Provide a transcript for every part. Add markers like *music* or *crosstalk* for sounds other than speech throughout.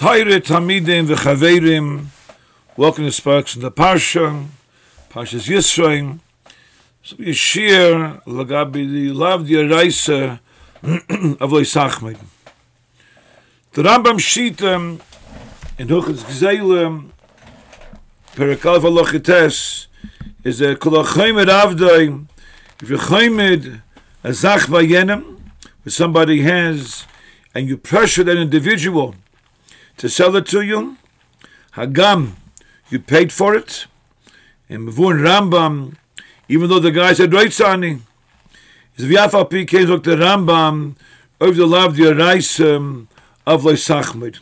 Tayre Tamidim v'chaverim, welcome to Sparks in the Parsha, Parshas Yisroim. So we share lagabi the love the Araisa of Leisachmed. *clears throat* The Rambam Shita in Huchas Gzeilem, Perakal V'alochites, is a kol chaymed avdai, if you chaymed a zach vayenem, where somebody has, and you pressure that individual to sell it to you, hagam, you paid for it, and Mavun Rambam, even though the guy said right sani, is v'yafal pi came look the Rambam over the love the Araisem of Leisachmed.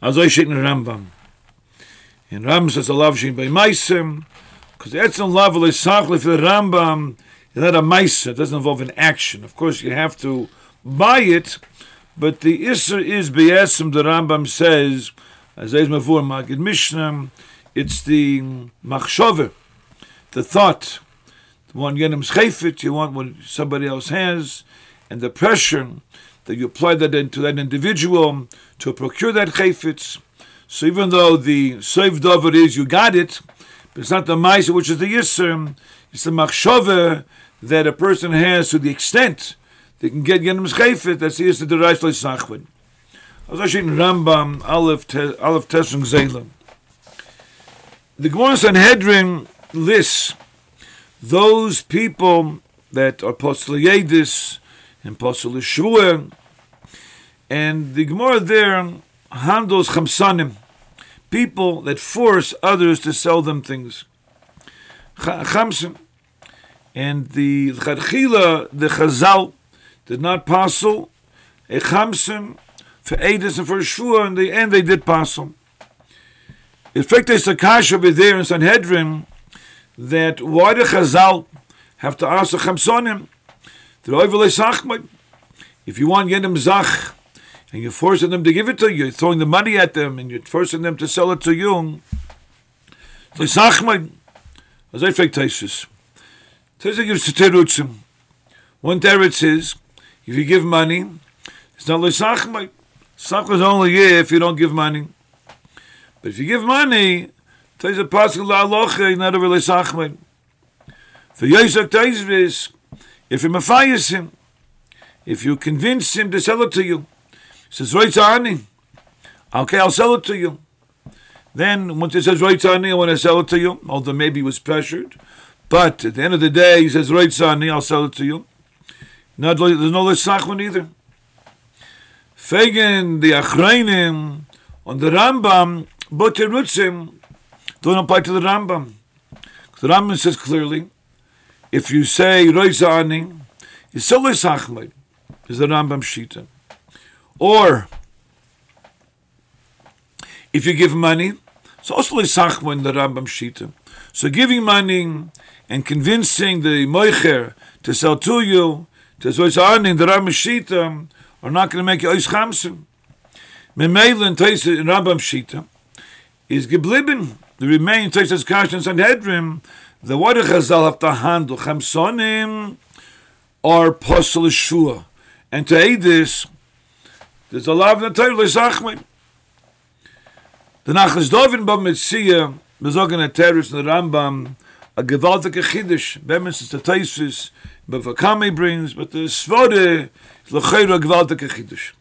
As I shake the Rambam. In Rambam says a love shin by Maisem, because that's a love of Leisachmed for the Rambam, is not a Maisa, it doesn't involve an action. Of course, you have to buy it, but the Isser is Be'esim, the Rambam says, as Eiz Mavur Magid Mishnah, it's the machshove, the thought. The one Yenim Schefit, you want what somebody else has, and the pressure that you apply that into that individual to procure that chayfetz. So even though the dover is you got it, but it's not the ma'isa which is the yisr, it's the machshove that a person has to the extent they can get Yenim Schefit, that's the yisr the reis leisachvin. As I in Rambam, Aleph, Te- Aleph Zaylam. The Gemara Sanhedrin lists those people that are Postel Yedis and Postel Shua, and the Gemara there handles Chamsanim, people that force others to sell them things. Ch- Chamsim. And the Chadchila, the Chazal, did not passel. A Chamsim for Edis and for Shua, in the end they did passel. In fact, there's a kasha over there in Sanhedrin that why the Chazal have to ask the Chamsonim, the Oivele Sachmai, if you want Yenim Zach, and you're forcing them to give it to you, you're throwing the money at them, and you're forcing them to sell it to you, the Sachmai, as I fake Taisus, Taisus gives to Terutzim. One Teretz says, if you give money, it's not like Sachmai. Sachmai is only if you don't give money. But if you give money, Tais a pasuk la aloche, not over lesachmed. For Yisak Taisvis, if you mafayas him, if you convince him to sell it to you, he says. Okay, I'll sell it to you. Then, once he says, right ani, I want to sell it to you, although maybe he was pressured. But at the end of the day, he says, right ani, I'll sell it to you. Not, there's no lesachmed either. Fagan, the Achrayim, on the Rambam, but Terutzim don't apply to the Rambam. The Rambam says clearly, if you say Roisa Ani, it's so Achmed, is the Rambam Shita. Or, if you give money, it's also Achmed in the Rambam Shita. So giving money and convincing the Moicher to sell to you, to Roisa Ani, the Rambam Shita, are not going to make you Ois Chamsim. Memele in Teis in Rambam Shita is geblieben. The remain Teis as Kash and Sanhedrin, the what Chazal have to handle Chamsonim or Posel Shua. And to aid this, there's a of the Torah Lesachmei. The Nachas Dovin Bab Metzia, bezogen a Teres in the Rambam, a gewaltige Chiddush, Bemis is the Teisus, but Vakame brings, but the Svode is Lechera gewaltige Chiddush.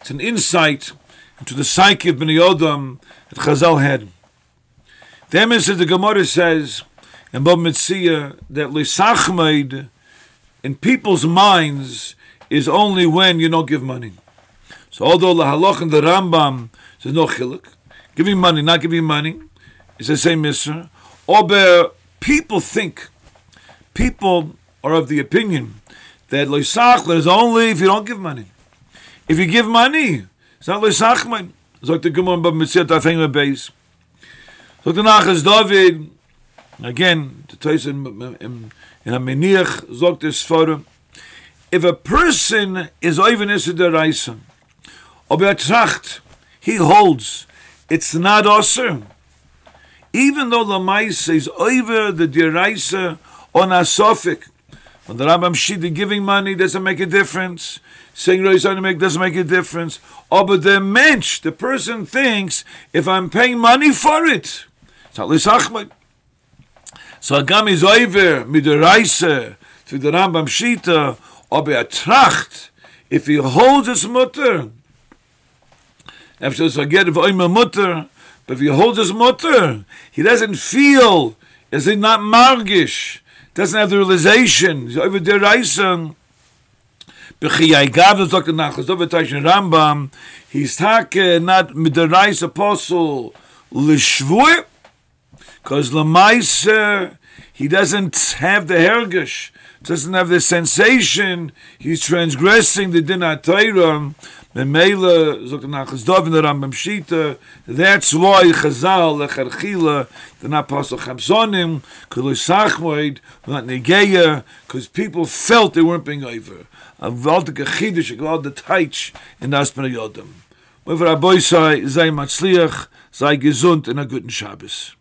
It's an insight into the psyche of Bnei Odom that Chazal had. The Emes of the Gemara says in Bob Metzia that Lisachmaid in people's minds is only when you don't give money. So although the halach and the Rambam says no chiluk, giving money, not giving money, is the same mitzvah. Or people think, people are of the opinion that Lisachmaid is only if you don't give money. If you give money, it's not Lisachmaid. Sagt the Gemara Bob Metzia Tafeng base. So the Nachas David, again, the Tais in, in, in a Meniach, sagt es for if a person is even is the Reisa, ob er tracht, he holds, it's not also. Even though the Maise is over the Diraisa on a Sophic, when the Rambam Shidi giving money doesn't make a difference, saying Rosh doesn't make a difference. Oh, but the mensch, the person thinks if I'm paying money for it, so Agam is over Reise zu der Rambam Shita, ob er tracht, if he holds his mutter, after this forget of my mutter, but if he holds his mutter, he doesn't feel, is he not margish, doesn't have the realization, he's over der Reise, Bechi ay gab the Dr. Nachas over Tashin Rambam, he's tak not mit der Reis Apostle lishvui, because Lamaisa, he doesn't have the hergish, doesn't have the sensation, he's transgressing the din HaTorah, the Mele, Dr. Nachas Dov in the Rambam Shita, that's why Chazal, Lecharchila, the Apostle Chamsonim, because Sachmoid, not Negeya, because people felt they weren't being over. a gewaltige chidisch, a gewaltige teitsch in Periodum. Wo wir a boi sei, sei matzliach, sei gesund in a guten Shabbos.